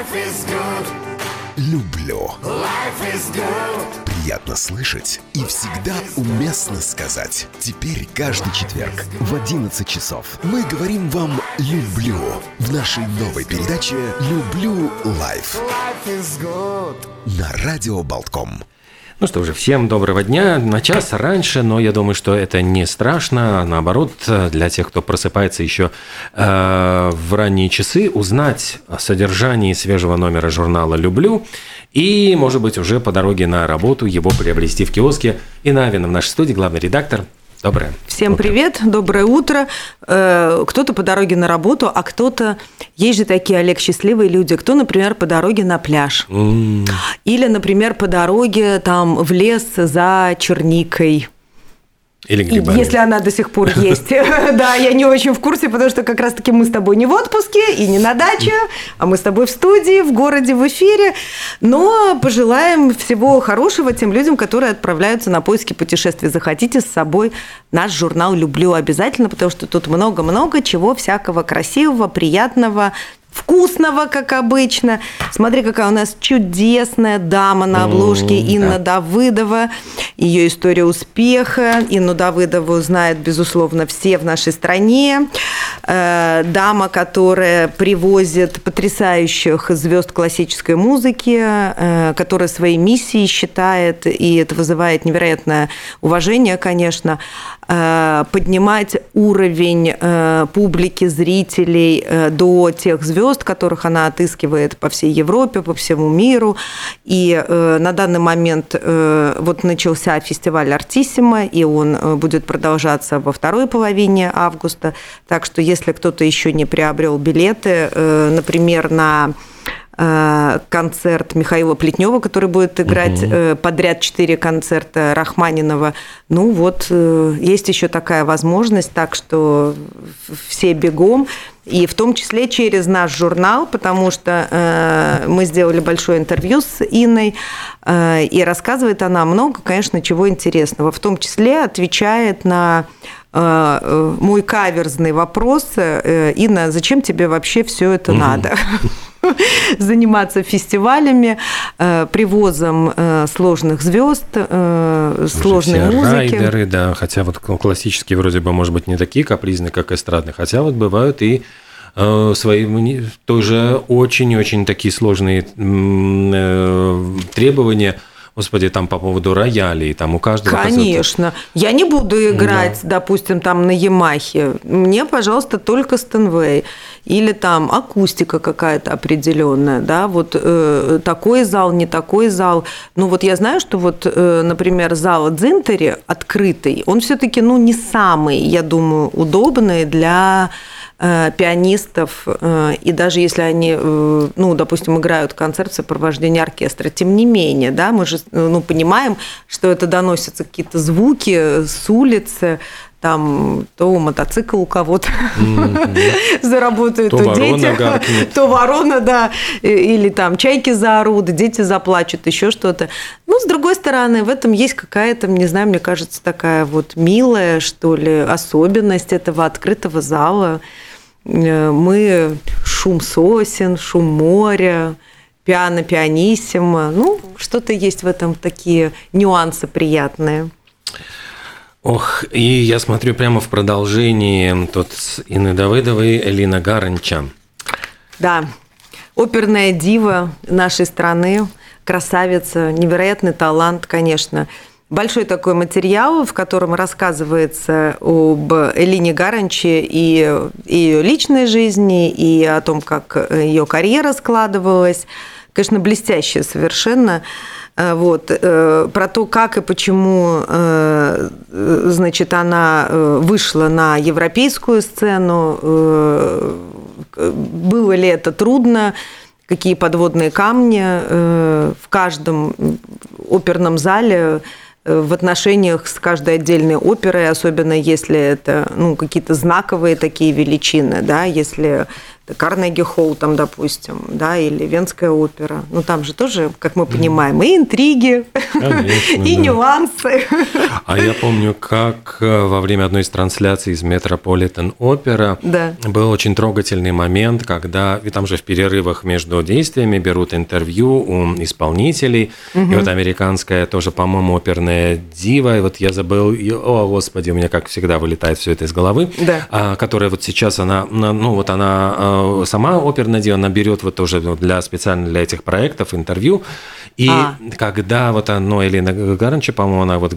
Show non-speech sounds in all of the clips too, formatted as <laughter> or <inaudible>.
Life is good. Люблю. Life is good. Приятно слышать и всегда уместно сказать. Теперь каждый четверг в 11 часов мы говорим вам «люблю» в нашей новой передаче «Люблю лайф» Life is good. на Радио Болтком. Ну что же, всем доброго дня. На час раньше, но я думаю, что это не страшно. Наоборот, для тех, кто просыпается еще э, в ранние часы, узнать о содержании свежего номера журнала «Люблю» и, может быть, уже по дороге на работу его приобрести в киоске. И Навина в нашей студии, главный редактор. Доброе. Всем утро. привет, доброе утро. Э, Кто-то по дороге на работу, а кто-то... Есть же такие, Олег, счастливые люди. Кто, например, по дороге на пляж. М, Или, например, по дороге там в лес за черникой. Или грибами. Если она до сих пор есть. <laughs> Да, я не очень в курсе, потому что как раз-таки мы с тобой не в отпуске и не на даче, а мы с тобой в студии, в городе, в эфире. Но пожелаем всего хорошего тем людям, которые отправляются на поиски путешествий. Захотите с собой наш журнал «Люблю» обязательно, потому что тут много-много чего всякого красивого, приятного, вкусного, как обычно. Смотри, какая у нас чудесная дама на обложке М, Инна да. Давыдова, ее история успеха. Инну Давыдову знают, безусловно, все в нашей стране. Э, Дама, которая привозит потрясающих звезд классической музыки, э, которая своей миссией считает, и это вызывает невероятное уважение, конечно, поднимать уровень э, публики, зрителей э, до тех звезд, которых она отыскивает по всей Европе, по всему миру. И э, на данный момент э, вот начался фестиваль «Артиссимо», и он э, будет продолжаться во второй половине августа. Так что если кто-то еще не приобрел билеты, э, например, на э, концерт Михаила Плетнева, который будет играть э, подряд четыре концерта Рахманинова. Ну вот, э, есть еще такая возможность, так что все бегом. И в том числе через наш журнал, потому что э, мы сделали большое интервью с Инной, э, и рассказывает она много, конечно, чего интересного. В том числе отвечает на э, э, мой каверзный вопрос. э, Инна, зачем тебе вообще все это надо? <laughs> <laughs> заниматься фестивалями, э, привозом э, сложных звезд, э, сложной все музыки. райдеры, да, хотя вот классические вроде бы, может быть, не такие капризные, как эстрадные, хотя вот бывают и свои тоже очень-очень такие сложные требования. Господи, там по поводу роялей, там у каждого... Конечно. Я не буду играть, допустим, там на Ямахе. Мне, пожалуйста, только Стэнвей. Или там акустика какая-то определенная, да, вот э, такой зал, не такой зал. Ну вот я знаю, что вот, э, например, зал Дзинтери открытый, он все-таки, ну, не самый, я думаю, удобный для э, пианистов, э, и даже если они, э, ну, допустим, играют концерт в сопровождении оркестра, тем не менее, да, мы же, ну, понимаем, что это доносятся какие-то звуки с улицы, там то мотоцикл у кого-то <laughs> заработает, То то, ворона дети, гаркнет. <laughs> то ворона, да, или там чайки заорут, дети заплачут, еще что-то. Ну, с другой стороны, в этом есть какая-то, не знаю, мне кажется, такая вот милая, что ли, особенность этого открытого зала. Э, Мы шум сосен, шум моря, пиано, пианиссимо. Ну, что-то есть в этом такие нюансы приятные. Ох, и я смотрю прямо в продолжении тут с Инной Давыдовой Элина Гаранча. Да, оперная дива нашей страны, красавица, невероятный талант, конечно. Большой такой материал, в котором рассказывается об Элине Гаранче и ее личной жизни, и о том, как ее карьера складывалась. Конечно, блестящая совершенно. Э, Вот, э, про то, как и почему, э, значит, она вышла на европейскую сцену, было ли это трудно, какие подводные камни в каждом оперном зале в отношениях с каждой отдельной оперой, особенно если это ну, какие-то знаковые такие величины, да, если Карнеги Холл, там, допустим, да, или Венская опера. Ну, там же тоже, как мы понимаем, и интриги, Конечно, и да. нюансы. А я помню, как э, во время одной из трансляций из Метрополитен Опера Да. был очень трогательный момент, когда и там же в перерывах между действиями берут интервью у исполнителей. И вот американская тоже, по-моему, оперная дива, и вот я забыл, и- о, господи, у меня, как всегда, вылетает все это из головы, Да. а, которая вот сейчас, она, на- ну вот она э, сама оперная дива, она берет вот тоже вот для специально для этих проектов интервью, и А. когда вот оно, Елена Гаранча, по-моему, она вот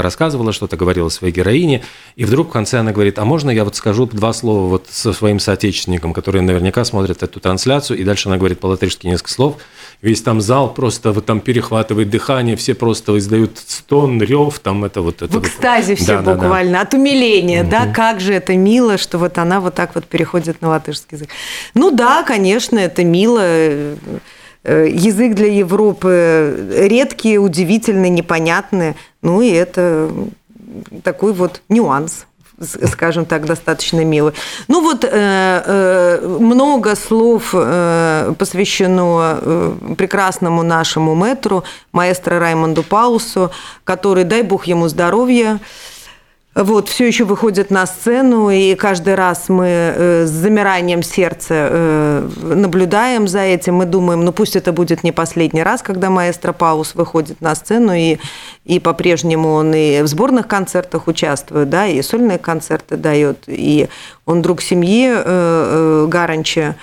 рассказывала что-то, говорила своей героине, и вдруг в конце она говорит, а можно я вот скажу два слова вот со своим соотечественником, которые наверняка смотрят эту трансляцию, и дальше она говорит по-латышски несколько слов, весь там зал просто вот там перехватывает дыхание, все просто издают стон, рев, там это вот... Это В вот. экстазе все Да-да-да. буквально, от умиления, да, как же это мило, что вот она вот так вот переходит на латышский язык. Ну да, конечно, это мило. Э, э, Язык для Европы редкий, удивительный, непонятный. Ну и это такой вот нюанс скажем так, достаточно милый. Ну вот э, э, много слов э, посвящено прекрасному нашему мэтру, маэстро Раймонду Паусу, который, дай бог ему здоровья, вот, все еще выходит на сцену, и каждый раз мы э, с замиранием сердца э, наблюдаем за этим. Мы думаем, ну пусть это будет не последний раз, когда маэстро Паус выходит на сцену, и, и по-прежнему он и в сборных концертах участвует, да, и сольные концерты дает, и он друг семьи э, Гаранча.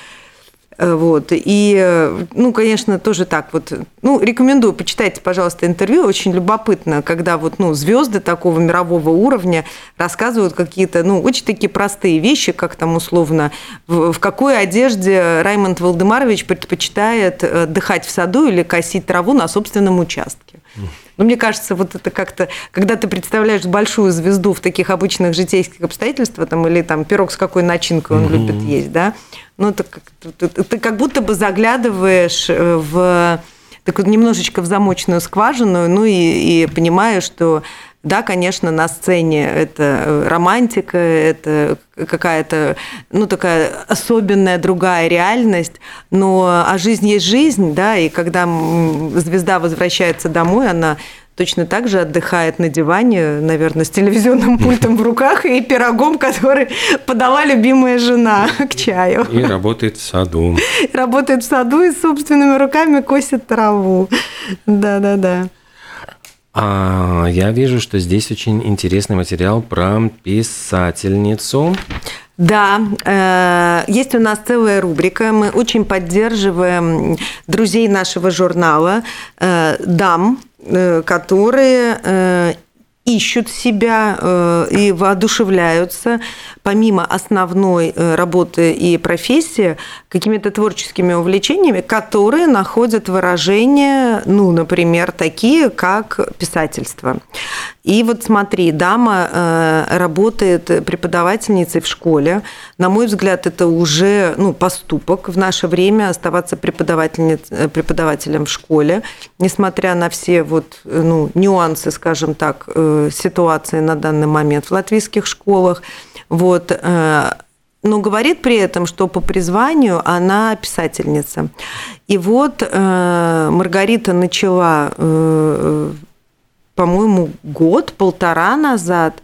Э, Вот. И, э, ну, конечно, тоже так вот. Ну, рекомендую, почитайте, пожалуйста, интервью. Очень любопытно, когда вот, ну, звезды такого мирового уровня рассказывают какие-то, ну, очень такие простые вещи, как там условно, в, в какой одежде Раймонд Валдемарович предпочитает э, отдыхать в саду или косить траву на собственном участке. Ну, мне кажется, вот это как-то, когда ты представляешь большую звезду в таких обычных житейских обстоятельствах, там, или там пирог с какой начинкой он любит есть, да, ну, ты, ты- ты как будто бы заглядываешь э, в такую немножечко в замочную скважину, ну, и, и понимаешь, что да, конечно, на сцене это э, романтика, это какая-то, ну, такая особенная другая реальность, но а жизнь есть жизнь, да, и когда звезда возвращается домой, она точно так же отдыхает на диване, наверное, с телевизионным <laughs> пультом в руках и пирогом, который подала любимая жена к чаю. И работает в саду. Работает в саду и собственными руками косит траву. Да-да-да. А я вижу, что здесь очень интересный материал про писательницу. Да, э, есть у нас целая рубрика. Мы очень поддерживаем друзей нашего журнала, э, дам, которые э, ищут себя э, и воодушевляются, помимо основной э, работы и профессии, какими-то творческими увлечениями, которые находят выражение, ну, например, такие, как писательство. И вот смотри, дама э, работает преподавательницей в школе. На мой взгляд, это уже ну, поступок в наше время оставаться э, преподавателем в школе, несмотря на все вот, ну, нюансы, скажем так, э, ситуации на данный момент в латвийских школах. Вот, но говорит при этом, что по призванию она писательница. И вот э, Маргарита начала, э, по-моему, год, полтора назад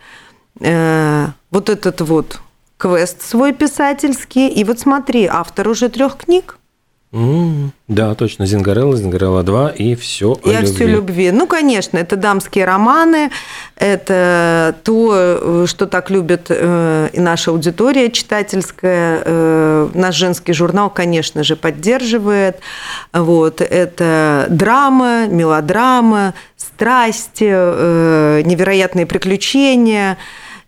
э, вот этот вот квест свой писательский. И вот смотри, автор уже трех книг. Да, точно. Зингарелла, Зингарелла 2 и все о Я любви. все любви. Ну, конечно, это дамские романы, это то, э, что так любит э, и наша аудитория читательская. Э, Наш женский журнал, конечно же, поддерживает. Вот, это драма, мелодрама, страсти, э, невероятные приключения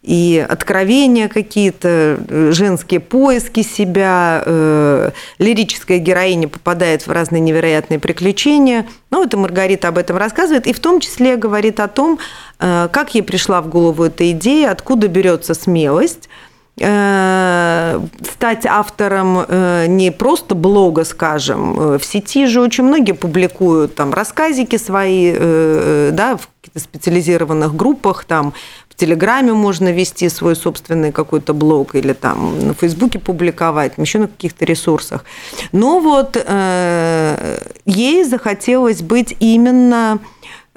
и откровения какие-то, э, женские поиски себя, э, лирическая героиня попадает в разные невероятные приключения. Ну, это Маргарита об этом рассказывает, и в том числе говорит о том, э, как ей пришла в голову эта идея, откуда берется смелость стать автором не просто блога, скажем, в сети же очень многие публикуют там рассказики свои, да, в специализированных группах, там Телеграме можно вести свой собственный какой-то блог или там на Фейсбуке публиковать, еще на каких-то ресурсах. Но вот э, ей захотелось быть именно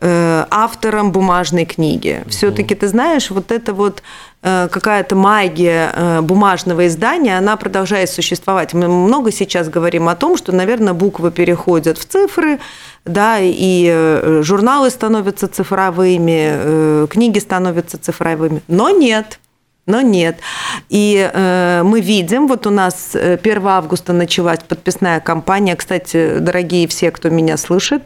э, автором бумажной книги. Все-таки ты знаешь, вот это вот э, какая-то магия э, бумажного издания, она продолжает существовать. Мы много сейчас говорим о том, что, наверное, буквы переходят в цифры, да, и э, журналы становятся цифровыми, э, книги становятся цифровыми. Но нет. Но нет. И э, мы видим, вот у нас 1 августа началась подписная кампания. Кстати, дорогие все, кто меня слышит,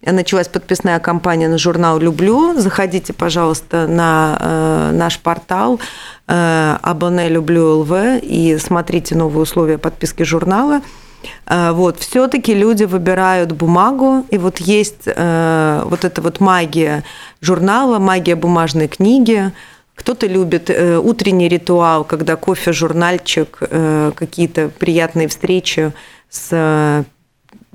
началась подписная кампания на журнал «Люблю». Заходите, пожалуйста, на э, наш портал э, «Абоне Люблю ЛВ» и смотрите новые условия подписки журнала – Э, вот, все-таки люди выбирают бумагу, и вот есть э, вот эта вот магия журнала, магия бумажной книги. Кто-то любит э, утренний ритуал, когда кофе, журнальчик, э, какие-то приятные встречи с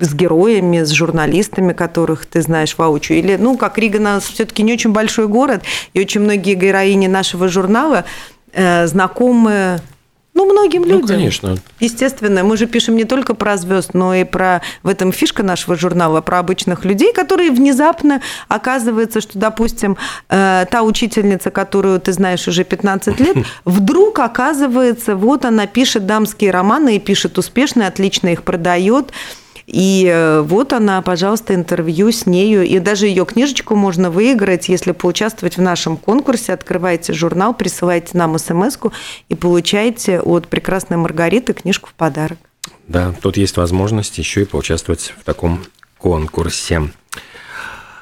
с героями, с журналистами, которых ты знаешь воочию. Или, ну, как Рига, у нас все-таки не очень большой город, и очень многие героини нашего журнала э, знакомы ну, многим людям. Ну, конечно. Естественно, мы же пишем не только про звезд, но и про, в этом фишка нашего журнала, про обычных людей, которые внезапно оказывается, что, допустим, э, та учительница, которую ты знаешь уже 15 лет, <laughs> вдруг оказывается, вот она пишет дамские романы и пишет успешно, отлично их продает. И э, вот она, пожалуйста, интервью с нею. И даже ее книжечку можно выиграть, если поучаствовать в нашем конкурсе. Открывайте журнал, присылайте нам смс и получаете от прекрасной Маргариты книжку в подарок. Да, тут есть возможность еще и поучаствовать в таком конкурсе.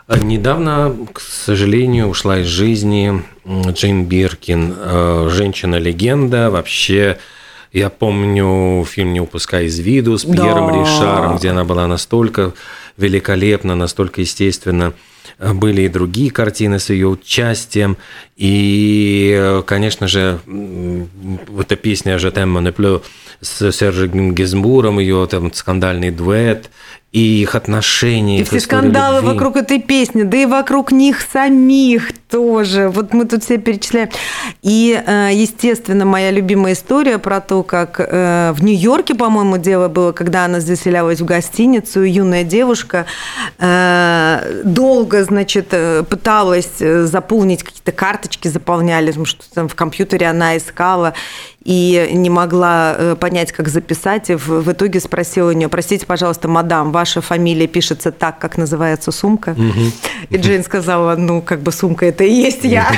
Недавно, к сожалению, ушла из жизни Джейн Биркин, э, женщина-легенда, вообще я помню фильм «Не упускай из виду» с Пьером да. Ришаром, где она была настолько великолепна, настолько естественно. Были и другие картины с ее участием. И, конечно же, эта песня «Je t'aime, mon с Сержем Гизмбуром, ее там скандальный дуэт и их отношения. И все скандалы любви. вокруг этой песни, да и вокруг них самих тоже. Вот мы тут все перечисляем. И, э, естественно, моя любимая история про то, как э, в Нью-Йорке, по-моему, дело было, когда она заселялась в гостиницу, юная девушка э, долго, значит, пыталась заполнить какие-то карточки, заполняли, что там в компьютере она искала и не могла понять, как записать. И в, в итоге спросила у нее, простите, пожалуйста, мадам, ваша фамилия пишется так, как называется сумка? Угу. И Джейн сказала, ну, как бы сумка это и есть я.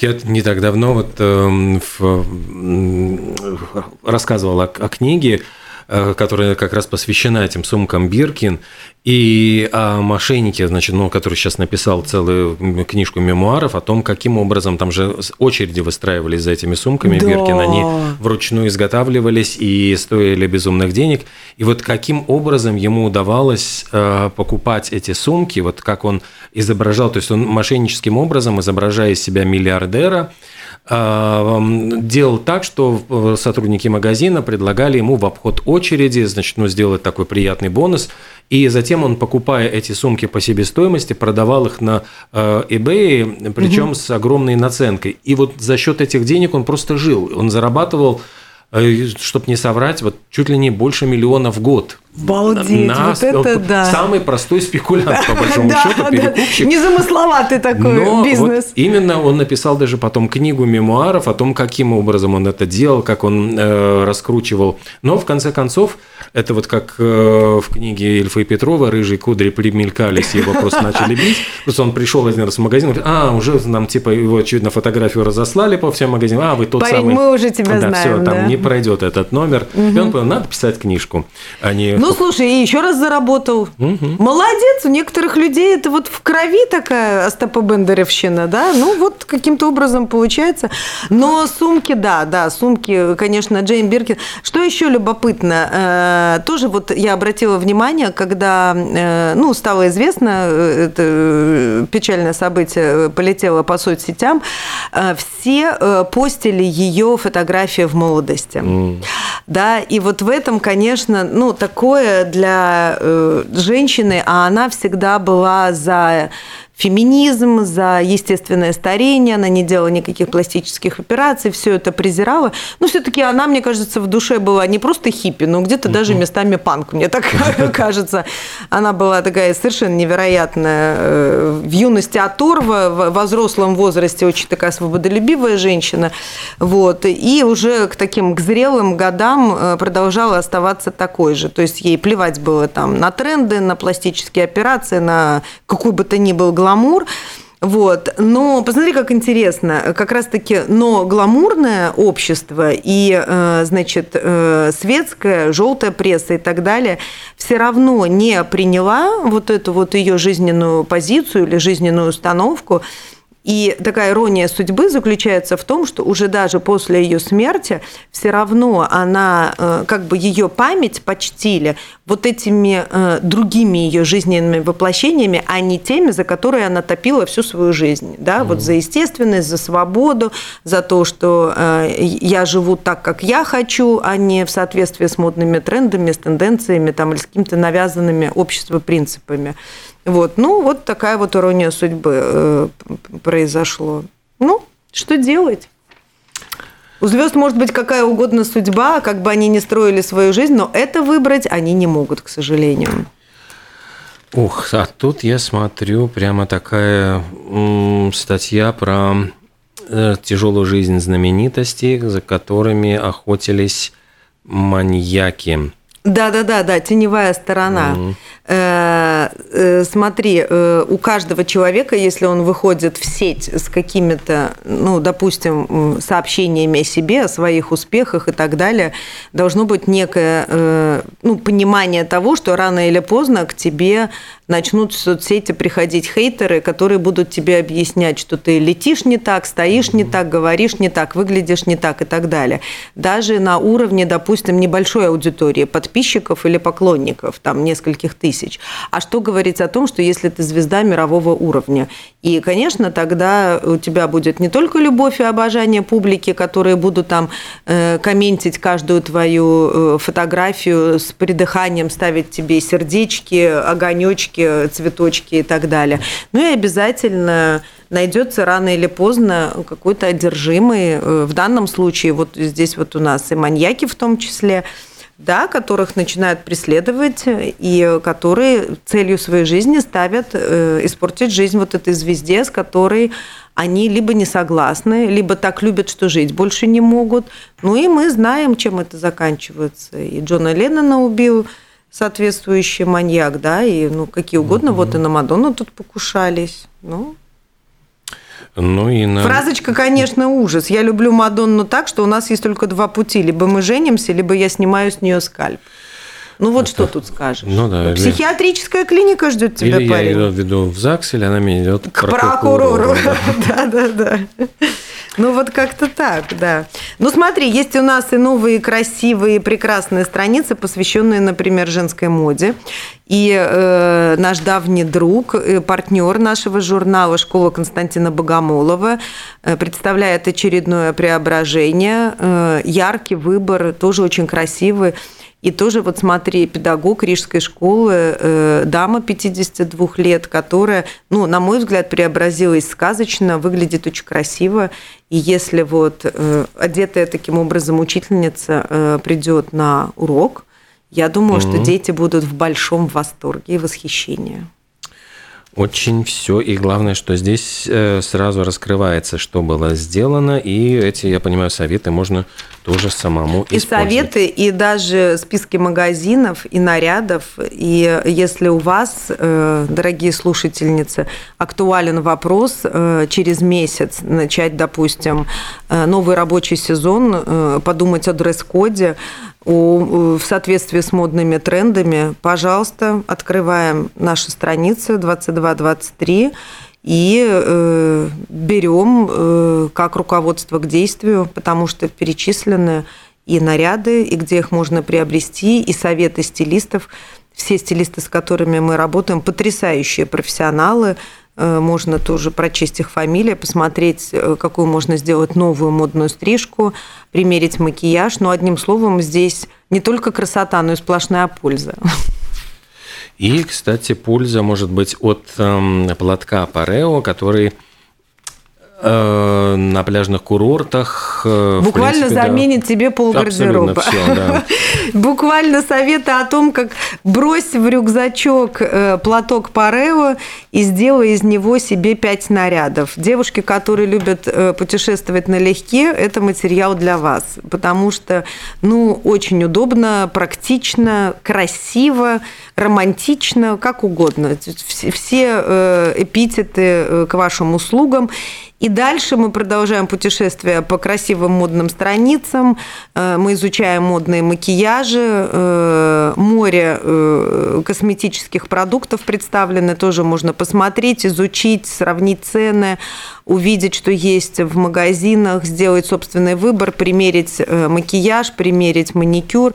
Я не так давно вот э, в, рассказывал о, о книге, э, которая как раз посвящена этим сумкам Биркин, и о мошеннике, значит, ну, который сейчас написал целую книжку мемуаров о том, каким образом там же очереди выстраивались за этими сумками да. Биркин, они вручную изготавливались и стоили безумных денег. И вот каким образом ему удавалось э, покупать эти сумки, вот как он изображал, то есть он мошенническим образом, изображая из себя миллиардера, делал так, что э, сотрудники магазина предлагали ему в обход очереди, значит, ну, сделать такой приятный бонус, и затем он, покупая эти сумки по себестоимости, продавал их на э, eBay, причем угу. с огромной наценкой. И вот за счет этих денег он просто жил, он зарабатывал Э, чтобы не соврать, вот чуть ли не больше миллиона в год. Балдеть, на, вот это да. Самый простой спекулянт, по <laughs> большому счету, перекупщик. Незамысловатый такой Но бизнес. Вот именно он написал даже потом книгу мемуаров о том, каким образом он это делал, как он э, раскручивал. Но в конце концов, это вот как э, в книге Ильфа и Петрова «Рыжие кудри примелькались», его просто начали бить. Просто он пришел один раз в магазин, говорит, а, уже нам типа его, очевидно, фотографию разослали по всем магазинам, а, вы тот Парень, самый. мы уже тебя да, знаем, все, да. там не пройдет этот номер. Угу. И он понял, надо писать книжку. А ну, слушай, и еще раз заработал. Угу. Молодец, у некоторых людей это вот в крови такая Остапа Бендеревщина, да? Ну, вот каким-то образом получается. Но сумки, да, да, сумки, конечно, Джейн Биркин. Что еще любопытно? Э, тоже вот я обратила внимание, когда, э, ну, стало известно, э, это печальное событие полетело по соцсетям, все постили ее фотографии в молодости. Mm. Да, и вот в этом, конечно, ну, такое для э, женщины, а она всегда была за феминизм, за естественное старение, она не делала никаких пластических операций, все это презирала. Но все-таки она, мне кажется, в душе была не просто хиппи, но где-то даже местами панк, мне так <laughs> <laughs> кажется. Она была такая совершенно невероятная э, в юности оторва, в взрослом возрасте очень такая свободолюбивая женщина. Вот. И уже к таким к зрелым годам э, продолжала оставаться такой же. То есть ей плевать было там на тренды, на пластические операции, на какой бы то ни был гламур. Вот. Но посмотри, как интересно. Как раз-таки, но гламурное общество и, э, значит, э, светская, желтая пресса и так далее все равно не приняла вот эту вот ее жизненную позицию или жизненную установку и такая ирония судьбы заключается в том, что уже даже после ее смерти все равно она, э, как бы ее память почтили вот этими э, другими ее жизненными воплощениями, а не теми, за которые она топила всю свою жизнь. Да? Mm. Вот за естественность, за свободу, за то, что э, я живу так, как я хочу, а не в соответствии с модными трендами, с тенденциями там, или с какими-то навязанными обществу принципами. Вот, ну, вот такая вот ирония судьбы э, произошло. Ну, что делать? У звезд может быть какая угодно судьба, как бы они ни строили свою жизнь, но это выбрать они не могут, к сожалению. Ух, а тут я смотрю прямо такая м, статья про э, тяжелую жизнь знаменитостей, за которыми охотились маньяки. Да, да, да, да, теневая сторона. Э, э, смотри, э, у каждого человека, если он выходит в сеть с какими-то, ну, допустим, сообщениями о себе, о своих успехах и так далее, должно быть некое ну, понимание того, что рано или поздно к тебе начнут в соцсети приходить хейтеры, которые будут тебе объяснять, что ты летишь не так, стоишь не так, говоришь не так, выглядишь не так и так далее. Даже на уровне, допустим, небольшой аудитории подписчиков или поклонников, там нескольких тысяч. А что говорить о том, что если ты звезда мирового уровня? И, конечно, тогда у тебя будет не только любовь и обожание публики, которые будут там э, комментить каждую твою э, фотографию с придыханием, ставить тебе сердечки, огонечки, цветочки и так далее. Ну и обязательно найдется рано или поздно какой-то одержимый. Э, в данном случае вот здесь вот у нас и маньяки в том числе – да, которых начинают преследовать и которые целью своей жизни ставят э, испортить жизнь вот этой звезде, с которой они либо не согласны, либо так любят, что жить больше не могут. Ну и мы знаем, чем это заканчивается. И Джона Леннона убил соответствующий маньяк, да, и ну какие угодно, mm-hmm. вот и на Мадонну тут покушались. Ну, ну и на... Фразочка, конечно, ужас. Я люблю Мадонну так, что у нас есть только два пути. Либо мы женимся, либо я снимаю с нее скальп. Ну вот Это... что тут скажешь? Ну да. Психиатрическая клиника ждет тебя, или парень. я иду, веду в ЗАГС, или она меня идет к прокурору. <laughs> Да, да, да. Ну, вот как-то так, да. Ну, смотри, есть у нас и новые красивые, прекрасные страницы, посвященные, например, женской моде. И э, наш давний друг, э, партнер нашего журнала «Школа Константина Богомолова» э, представляет очередное преображение. Э, яркий выбор, тоже очень красивый. И тоже вот смотри, педагог Рижской школы, э, дама 52 лет, которая, ну, на мой взгляд, преобразилась сказочно, выглядит очень красиво. И если вот э, одетая таким образом учительница э, придет на урок, я думаю, mm-hmm. что дети будут в большом восторге и восхищении. Очень все, и главное, что здесь э, сразу раскрывается, что было сделано, и эти, я понимаю, советы можно тоже самому и использовать. И советы, и даже списки магазинов, и нарядов, и если у вас, э, дорогие слушательницы, актуален вопрос э, через месяц начать, допустим, новый рабочий сезон, подумать о дресс-коде, в соответствии с модными трендами, пожалуйста, открываем наши страницы 22-23 и э, берем э, как руководство к действию, потому что перечислены и наряды, и где их можно приобрести, и советы стилистов. Все стилисты, с которыми мы работаем, потрясающие профессионалы, можно тоже прочесть их фамилии, посмотреть, э, какую можно сделать новую модную стрижку, примерить макияж. Но одним словом, здесь не только красота, но и сплошная польза. И, кстати, польза может быть от эм, платка Парео, который э, на пляжных курортах. э, Буквально принципе, да. заменит тебе полгардероба. Всё, да. <laughs> Буквально советы о том, как брось в рюкзачок э, платок Парео и сделай из него себе пять нарядов. Девушки, которые любят э, путешествовать налегке, это материал для вас, потому что, ну, очень удобно, практично, красиво, романтично, как угодно. Все, все э, эпитеты э, к вашим услугам. И дальше мы продолжаем путешествие по красивым модным страницам. Э, Мы изучаем модные макияжи. э, Море э, косметических продуктов представлены. Тоже можно посмотреть, изучить, сравнить цены, увидеть, что есть в магазинах, сделать собственный выбор, примерить э, макияж, примерить маникюр.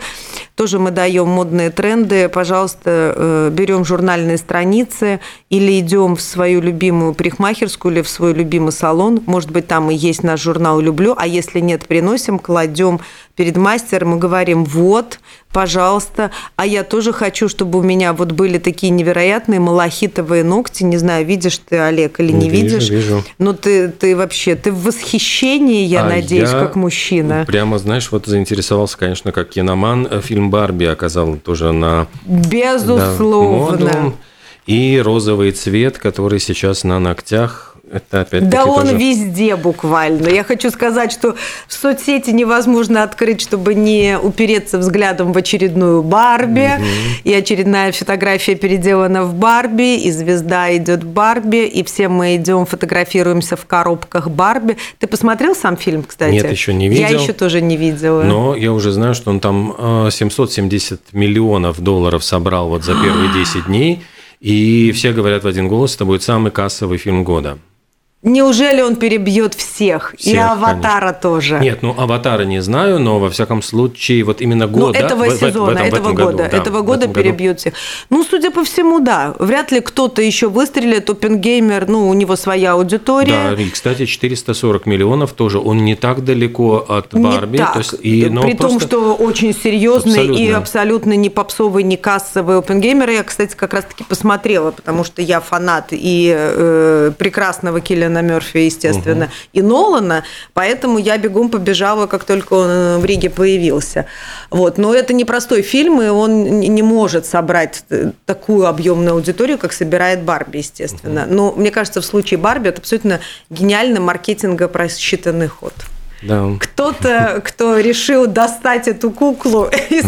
Тоже мы даем модные тренды. Пожалуйста, э, берем журнальные страницы или идем в свою любимую парикмахерскую или в свой любимый салон. Может быть, там и есть наш журнал «Люблю», а если нет, приносим, кладем перед мастером и говорим, вот, пожалуйста, а я тоже хочу, чтобы у меня вот были такие невероятные малахитовые ногти. Не знаю, видишь ты, Олег, или не Вижу, видишь. вижу. Ну, ты, ты вообще, ты в восхищении, я А надеюсь, я как мужчина. Прямо, знаешь, вот заинтересовался, конечно, как киноман. Э, Фильм «Барби» оказал тоже на да, Безусловно. моду. И розовый цвет, который сейчас на ногтях. Это опять-таки Да он тоже... везде буквально. Я хочу сказать, что в соцсети невозможно открыть, чтобы не упереться взглядом в очередную Барби. И очередная фотография переделана в Барби, и звезда идет Барби, и все мы идем, фотографируемся в коробках Барби. Ты посмотрел сам фильм, кстати? Нет, еще не Я видел. еще тоже не видела. Но я уже знаю, что он там э, 770 миллионов долларов собрал вот за первые <gasps> 10 дней. И все говорят в один голос, это будет самый кассовый фильм года. Неужели он перебьет всех? и Всех, Аватара тоже. Нет, ну «Аватара» не знаю, но во всяком случае вот именно Ну, год, да? этого В- в- в сезона, этом- в этого этом года. году, да, этого в года этом году. всех. Ну, судя по всему, да. Вряд ли кто-то еще выстрелит. Опенгеймер, ну, у него своя аудитория. Да, и, кстати, 440 миллионов тоже, он не так далеко от Не Барби. так. То есть, и, но При том, что очень серьезный и Абсолютно. абсолютно не попсовый, не кассовый опенгеймер. Я, кстати, как раз-таки посмотрела, потому что я фанат и э, прекрасного Киллиана Мерфи, естественно, и Нолана, поэтому я бегом побежала, как только он э, в Риге появился. Вот. Но это непростой фильм, и он не может собрать э, такую объемную аудиторию, как собирает Барби, естественно. Но мне кажется, в случае Барби это абсолютно гениально маркетинга просчитанный ход. Да. Кто-то, кто решил достать эту куклу <laughs> из,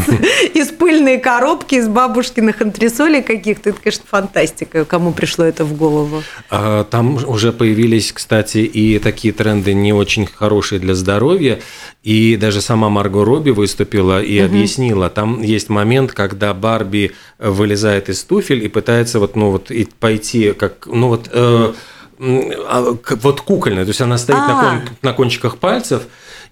из пыльной коробки, из бабушкиных антресолей каких-то, это, конечно, фантастика, кому пришло это в голову. А, Там уже появились, кстати, и такие тренды не очень хорошие для здоровья. И даже сама Марго Робби выступила и объяснила. Там есть момент, когда Барби вылезает из туфель и пытается вот, ну, вот и пойти как, ну вот, э, вот кукольно. То есть она стоит на, А. кон- на кончиках пальцев.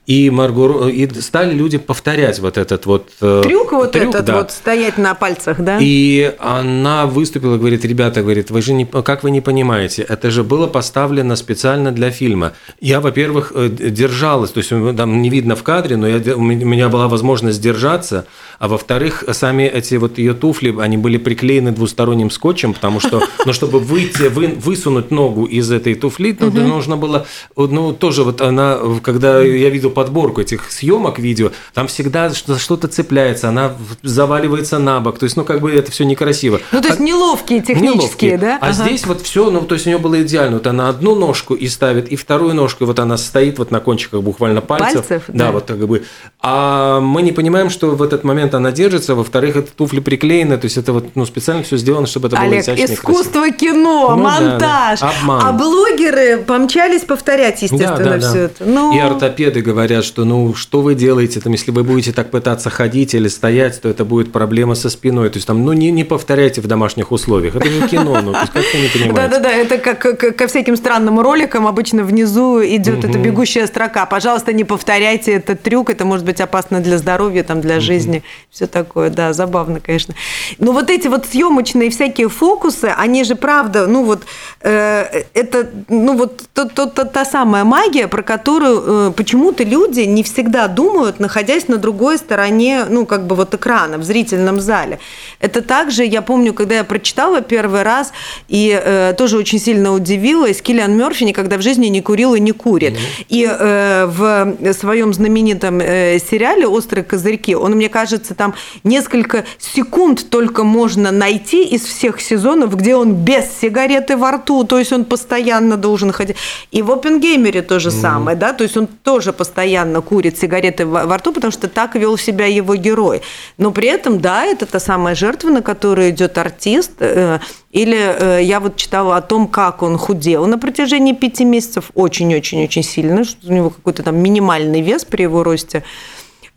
И, Марго, и стали люди повторять вот этот вот э, Трюк вот трюк, этот да. вот, стоять на пальцах, да? И она выступила, говорит, ребята, говорит, вы же не, как вы не понимаете, это же было поставлено специально для фильма. Я, во-первых, э, держалась, то есть э, там не видно в кадре, но я, у меня была возможность держаться, а во-вторых, сами эти вот ее туфли, они были приклеены двусторонним скотчем, потому что, <laughs> ну, чтобы выйти, вы, высунуть ногу из этой туфли, ну, да, нужно было, ну, тоже вот она, когда я видел подборку этих съемок видео, там всегда что- что-то цепляется, она заваливается на бок, то есть, ну, как бы это все некрасиво. Ну, то есть А- неловкие технические, Неловкие. да? А Ага. здесь вот все, ну, то есть у нее было идеально. Вот она одну ножку и ставит, и вторую ножку, и вот она стоит вот на кончиках буквально пальцев. Пальцев, да, да. вот как бы. А мы не понимаем, что в этот момент она держится, во-вторых, это туфли приклеены, то есть это вот ну, специально все сделано, чтобы это было Олег, изящно и красиво. искусство кино, Ну да, монтаж. да. Обман. А блогеры помчались повторять, естественно, Да, да, да. все это. Ну, И ортопеды говорят, что ну что вы делаете, там, если вы будете так пытаться ходить или стоять, то это будет проблема со спиной. То есть там, ну не, не повторяйте в домашних условиях. Это же кино, ну как вы не понимаете. Да-да-да, это как, как- ко всяким странным роликам обычно внизу идет эта бегущая строка. Пожалуйста, не повторяйте этот трюк, это может быть опасно для здоровья, там, для жизни все такое, да, забавно, конечно. Но вот эти вот съемочные всякие фокусы, они же правда, ну вот э, это, ну вот то, то, то, та самая магия, про которую э, почему-то люди не всегда думают, находясь на другой стороне, ну как бы вот экрана в зрительном зале. Это также, я помню, когда я прочитала первый раз и э, тоже очень сильно удивилась, Киллиан Мерфи никогда в жизни не курил и не курит. Mm-hmm. И э, в своем знаменитом э, сериале «Острые козырьки» он, мне кажется, там несколько секунд только можно найти из всех сезонов, где он без сигареты во рту, то есть он постоянно должен ходить. И в «Опенгеймере» то же самое, да, то есть он тоже постоянно курит сигареты во рту, потому что так вел себя его герой. Но при этом, да, это та самая жертва, на которую идет артист, э, или э, я вот читала о том, как он худел на протяжении пяти месяцев, очень-очень-очень сильно, что у него какой-то там минимальный вес при его росте.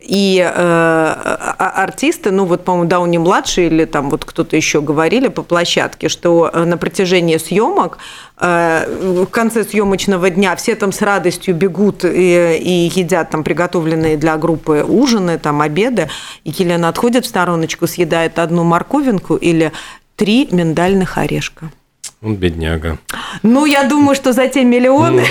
И э, а, а, артисты, ну вот, по-моему, Дауни младший или там вот кто-то еще говорили по площадке, что э, на протяжении съемок э, в конце съемочного дня все там с радостью бегут и, и едят там приготовленные для группы ужины, там обеды, и Елена отходит в стороночку, съедает одну морковинку или три миндальных орешка. Он бедняга. Ну, я думаю, что за те миллионы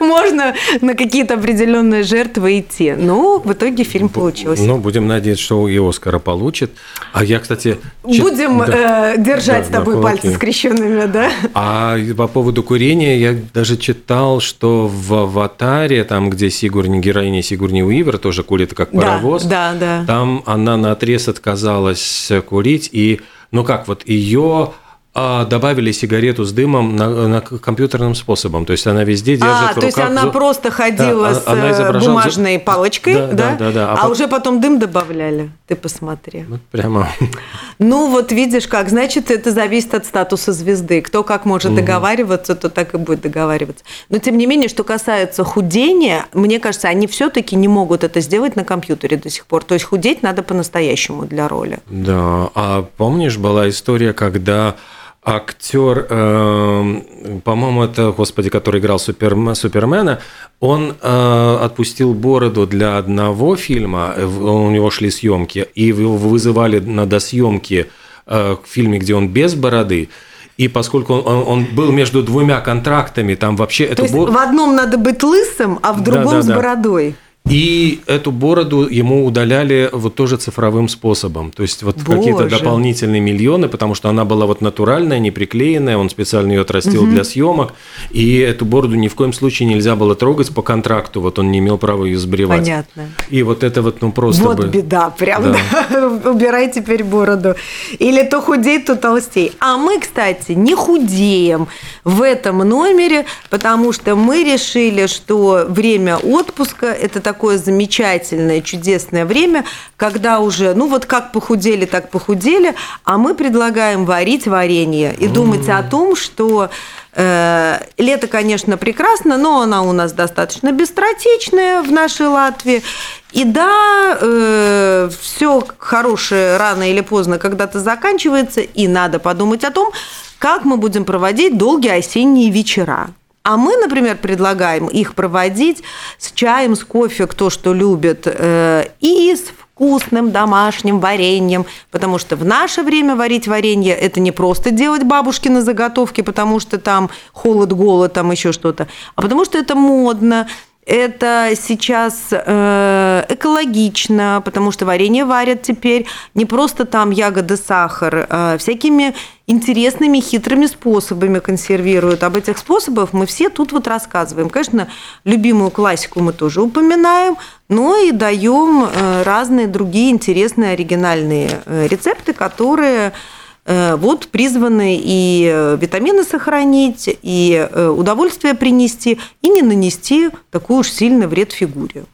ну. <laughs> можно на какие-то определенные жертвы идти. Ну, в итоге фильм получился. Ну, будем надеяться, что и Оскара получит. А я, кстати... Будем э, держать с тобой пальцы скрещенными, да? А по поводу курения я даже читал, что в «Аватаре», там, где Сигурни, героиня Сигурни Уивер тоже курит как паровоз, да, да, там она на отрез отказалась курить, и, ну как, вот ее добавили сигарету с дымом на, на компьютерным способом. То есть она везде держит а, в руках. то есть она просто ходила да, с она э, бумажной палочкой, да? да? да, да, да. А, а по... уже потом дым добавляли. Ты посмотри. Вот прямо. Ну вот видишь как, значит это зависит от статуса звезды. Кто как может угу. договариваться, то так и будет договариваться. Но тем не менее, что касается худения, мне кажется, они все-таки не могут это сделать на компьютере до сих пор. То есть худеть надо по-настоящему для роли. Да. А помнишь была история, когда актер, э, по-моему, это, господи, который играл Суперм, Супермена, он э, отпустил бороду для одного фильма, у него шли съемки, и его вызывали на досъемки э, в фильме, где он без бороды, и поскольку он, он, он был между двумя контрактами, там вообще... То есть бор... в одном надо быть лысым, а в другом да, да, с бородой. И эту бороду ему удаляли вот тоже цифровым способом. То есть вот какие-то дополнительные миллионы, потому что она была вот натуральная, не приклеенная, он специально ее отрастил угу. для съемок. И эту бороду ни в коем случае нельзя было трогать по контракту, вот он не имел права ее сбривать. Понятно. И вот это вот, ну просто Вот бы... беда, прям, да. да. <laughs> Убирай теперь бороду. Или то худей, то толстей. А мы, кстати, не худеем в этом номере, потому что мы решили, что время отпуска – это такой такое замечательное, чудесное время, когда уже, ну вот как похудели, так похудели, а мы предлагаем варить варенье и думать о том, что э, лето, конечно, прекрасно, но она у нас достаточно быстротечная в нашей Латвии. И да, э, все хорошее рано или поздно когда-то заканчивается, и надо подумать о том, как мы будем проводить долгие осенние вечера. А мы, например, предлагаем их проводить с чаем, с кофе, кто что любит, э, и с вкусным домашним вареньем, потому что в наше время варить варенье – это не просто делать бабушкины заготовки, потому что там холод, голод, там еще что-то, а потому что это модно, это сейчас э, экологично, потому что варенье варят теперь не просто там ягоды, сахар, а всякими интересными, хитрыми способами консервируют. Об этих способах мы все тут вот рассказываем. Конечно, любимую классику мы тоже упоминаем, но и даем э, разные другие интересные оригинальные э, рецепты, которые Э, вот призваны и витамины сохранить, и удовольствие принести, и не нанести такой уж сильный вред фигуре.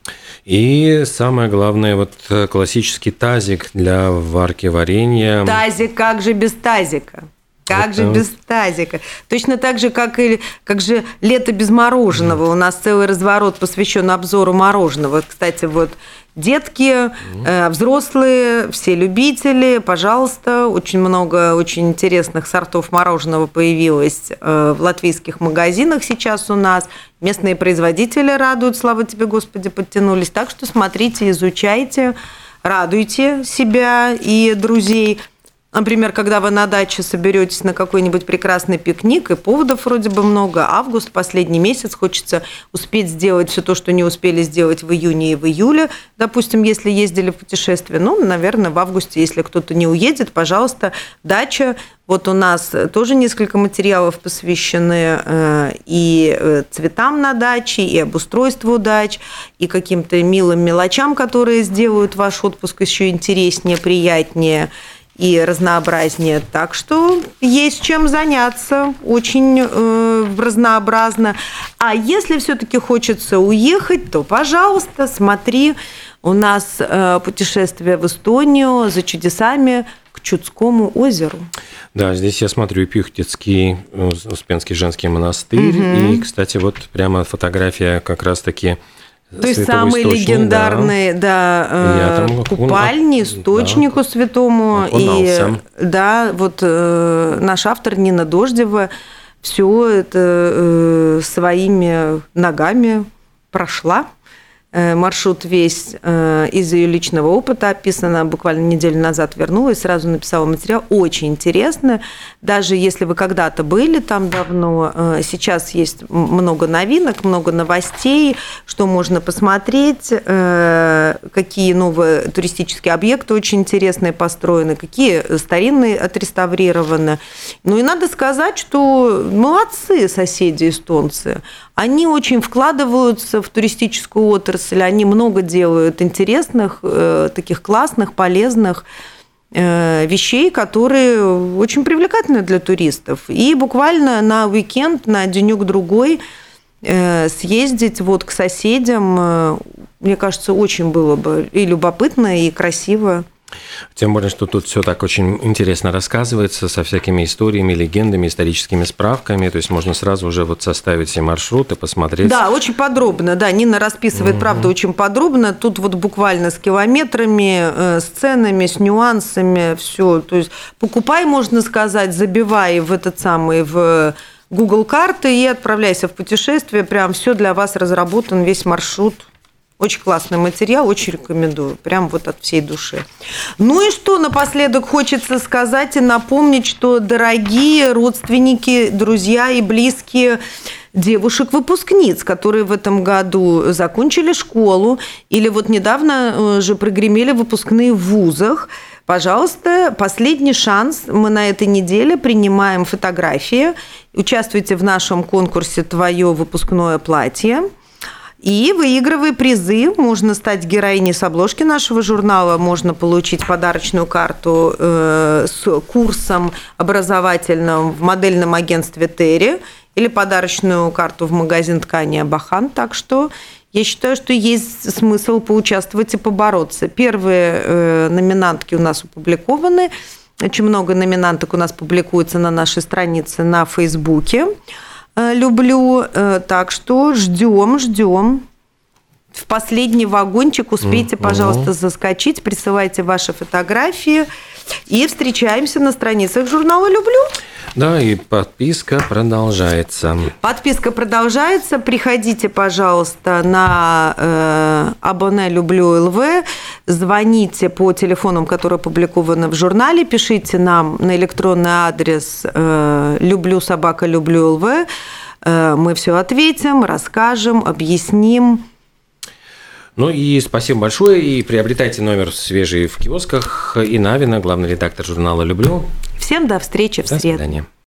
И самое главное, вот классический тазик для варки варенья. Тазик, как же без тазика? Как Это... же без тазика? Точно так же, как и как же лето без мороженого. У нас целый разворот посвящен обзору мороженого. Кстати, вот Детки, э, взрослые, все любители, пожалуйста, очень много очень интересных сортов мороженого появилось э, в латвийских магазинах сейчас у нас. Местные производители радуют, слава тебе, Господи, подтянулись. Так что смотрите, изучайте. радуйте себя и друзей. Например, когда вы на даче соберетесь на какой-нибудь прекрасный пикник, и поводов вроде бы много, август, последний месяц, хочется успеть сделать все то, что не успели сделать в июне и в июле, допустим, если ездили в путешествие. Ну, наверное, в августе, если кто-то не уедет, пожалуйста, дача. Вот у нас тоже несколько материалов посвящены э, и э, цветам на даче, и обустройству дач, и каким-то милым мелочам, которые сделают ваш отпуск еще интереснее, приятнее и разнообразнее. Так что есть чем заняться, очень э, разнообразно. А если все-таки хочется уехать, то, пожалуйста, смотри, у нас э, путешествие в Эстонию за чудесами к Чудскому озеру. Да, здесь я смотрю Пюхтицкий, э, Успенский женский монастырь. Угу. И, кстати, вот прямо фотография как раз-таки то есть самый легендарный, да, да э, купальни, источнику да, святому. И да, вот э, наш автор Нина Дождева все это э, своими ногами прошла. Э, маршрут весь э, из ее личного опыта описан. Она буквально неделю назад вернулась, сразу написала материал. Очень интересно. Даже если вы когда-то были там давно, э, сейчас есть много новинок, много новостей, что можно посмотреть, какие новые туристические объекты очень интересные построены, какие старинные отреставрированы. Ну и надо сказать, что молодцы соседи эстонцы. Они очень вкладываются в туристическую отрасль, они много делают интересных, э, таких классных, полезных э, вещей, которые очень привлекательны для туристов. И буквально на уикенд, на денек-другой э, съездить вот к соседям, мне кажется, очень было бы и любопытно, и красиво. Тем более, что тут все так очень интересно рассказывается, со всякими историями, легендами, историческими справками. То есть можно сразу уже вот составить все маршруты, посмотреть. Да, очень подробно. Да, Нина расписывает, угу. правда, очень подробно. Тут вот буквально с километрами, э, с ценами, с нюансами, все. То есть покупай, можно сказать, забивай в этот самый, в Google карты и отправляйся в путешествие. Прям все для вас разработан, весь маршрут очень классный материал, очень рекомендую, прям вот от всей души. Ну и что напоследок хочется сказать и напомнить, что дорогие родственники, друзья и близкие девушек-выпускниц, которые в этом году закончили школу или вот недавно э, же прогремели выпускные в вузах, Пожалуйста, последний шанс. Мы на этой неделе принимаем фотографии. Участвуйте в нашем конкурсе «Твое выпускное платье». И выигрывая призы, можно стать героиней с обложки нашего журнала, можно получить подарочную карту э, с курсом образовательным в модельном агентстве Терри или подарочную карту в магазин ткани Абахан. Так что я считаю, что есть смысл поучаствовать и побороться. Первые э, номинантки у нас опубликованы. Очень много номинанток у нас публикуется на нашей странице на Фейсбуке. Э, люблю. Э, так что ждем, ждем. В последний вагончик успейте, пожалуйста, заскочить, присылайте ваши фотографии и встречаемся на страницах журнала «Люблю». Да, и подписка продолжается. Подписка продолжается. Приходите, пожалуйста, на э, Абоне Люблю ЛВ. Звоните по телефонам, которые опубликованы в журнале. Пишите нам на электронный адрес э, люблю собака люблю ЛВ. Э, мы все ответим, расскажем, объясним. Ну и спасибо большое. И приобретайте номер свежий в киосках. И Навина, главный редактор журнала «Люблю». Всем до встречи в до среду. Свидания.